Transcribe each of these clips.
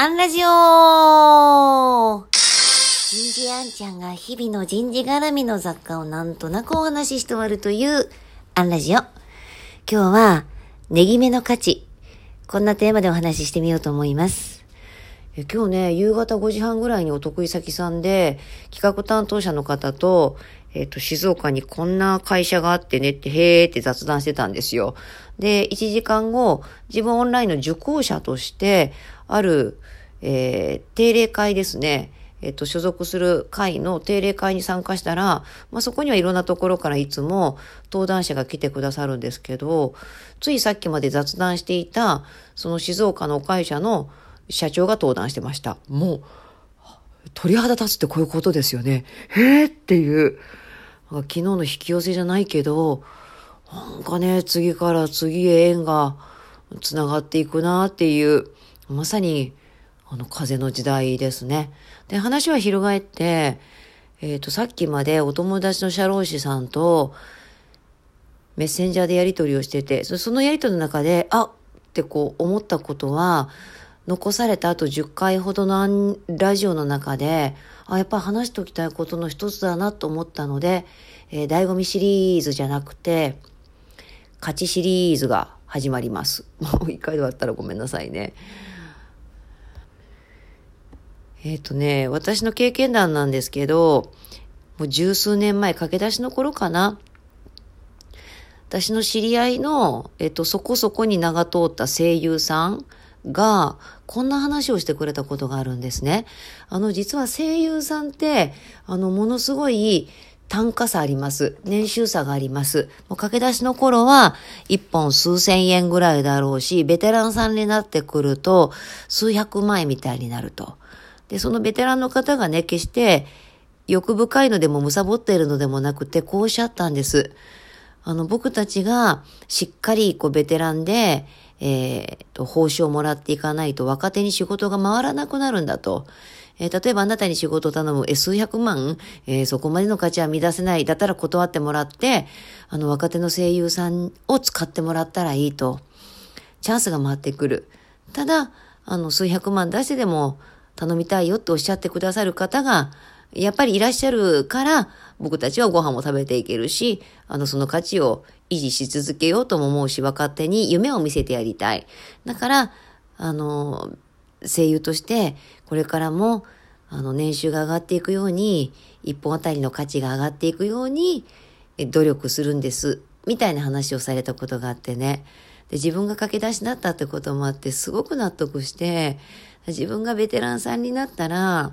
アンラジオ人事アンちゃんが日々の人事絡みの雑貨をなんとなくお話しして終わるというアンラジオ。今日は、ネギ目の価値。こんなテーマでお話ししてみようと思います。今日ね、夕方5時半ぐらいにお得意先さんで、企画担当者の方と、えっ、と、静岡にこんな会社があってねって、へーって雑談してたんですよ。で、1時間後、自分オンラインの受講者として、ある、えー定例会ですね。えっ、と、所属する会の定例会に参加したら、まあ、そこにはいろんなところからいつも登壇者が来てくださるんですけど、ついさっきまで雑談していた、その静岡の会社の社長が登壇してました。もう、鳥肌立つってこういうことですよね。へーっていう。昨日の引き寄せじゃないけど、なんかね、次から次へ縁が繋がっていくなっていう、まさに、あの、風の時代ですね。で、話は翻って、えっ、と、さっきまでお友達の社労士さんと、メッセンジャーでやり取りをしてて、そそのやり取りの中で、あってこう思ったことは、残されたあと10回ほどのラジオの中で、あ、やっぱ話しておきたいことの一つだなと思ったので、えー醍醐味シリーズじゃなくて、勝ちシリーズが始まります。もう一回で終わったらごめんなさいね。えっ、とね、私の経験談なんですけど、もう十数年前、駆け出しの頃かな。私の知り合いの、えっと、そこそこに名が通った声優さんが、こんな話をしてくれたことがあるんですね。あの、実は声優さんって、あの、ものすごい単価差あります。年収差があります。もう駆け出しの頃は、一本数千円ぐらいだろうし、ベテランさんになってくると、数百万円みたいになると。で、そのベテランの方がね、決して欲深いのでも貪っているのでもなくて、こうおっしゃったんです。あの、僕たちがしっかりこうベテランで、えーと、報酬をもらっていかないと若手に仕事が回らなくなるんだと。えー例えばあなたに仕事を頼む、え、数百万、えーそこまでの価値は乱せない。だったら断ってもらって、あの、若手の声優さんを使ってもらったらいいと。チャンスが回ってくる。ただ、あの、数百万出してでも頼みたいよっておっしゃってくださる方が、やっぱりいらっしゃるから、僕たちはご飯も食べていけるし、あの、その価値を維持し続けようとも思うし、若手に夢を見せてやりたい。だから、あの、声優として、これからも、あの、年収が上がっていくように、一本あたりの価値が上がっていくように、努力するんです。みたいな話をされたことがあってね。で、自分が駆け出しだったってこともあって、すごく納得して、自分がベテランさんになったら、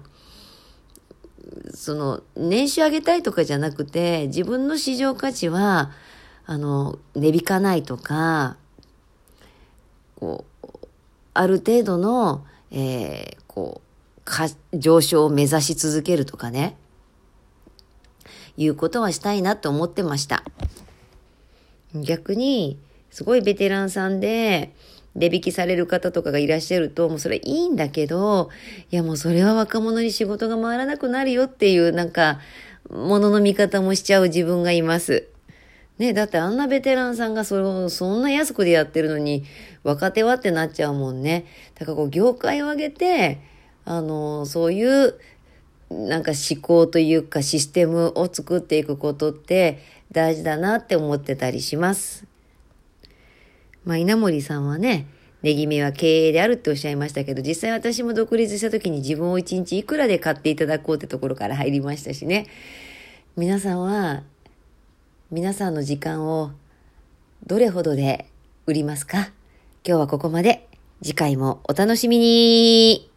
その、年収上げたいとかじゃなくて、自分の市場価値は、あの、値引かないとか、こう、ある程度の、えーこう、か、上昇を目指し続けるとかね、いうことはしたいなと思ってました。逆に、すごいベテランさんで、値引きされる方とかがいらっしゃると、もうそれいいんだけど、いやもうそれは若者に仕事が回らなくなるよっていう、なんか、ものの見方もしちゃう自分がいます。ねだってあんなベテランさんがそれを、そんな安くでやってるのに、若手はってなっちゃうもんね。だからこう、業界を挙げて、あの、そういう、なんか思考というかシステムを作っていくことって大事だなって思ってたりします。まあ、稲森さんはね、ネギ目は経営であるっておっしゃいましたけど、実際私も独立した時に自分を一日いくらで買っていただこうってところから入りましたしね。皆さんは、皆さんの時間をどれほどで売りますか？今日はここまで。次回もお楽しみに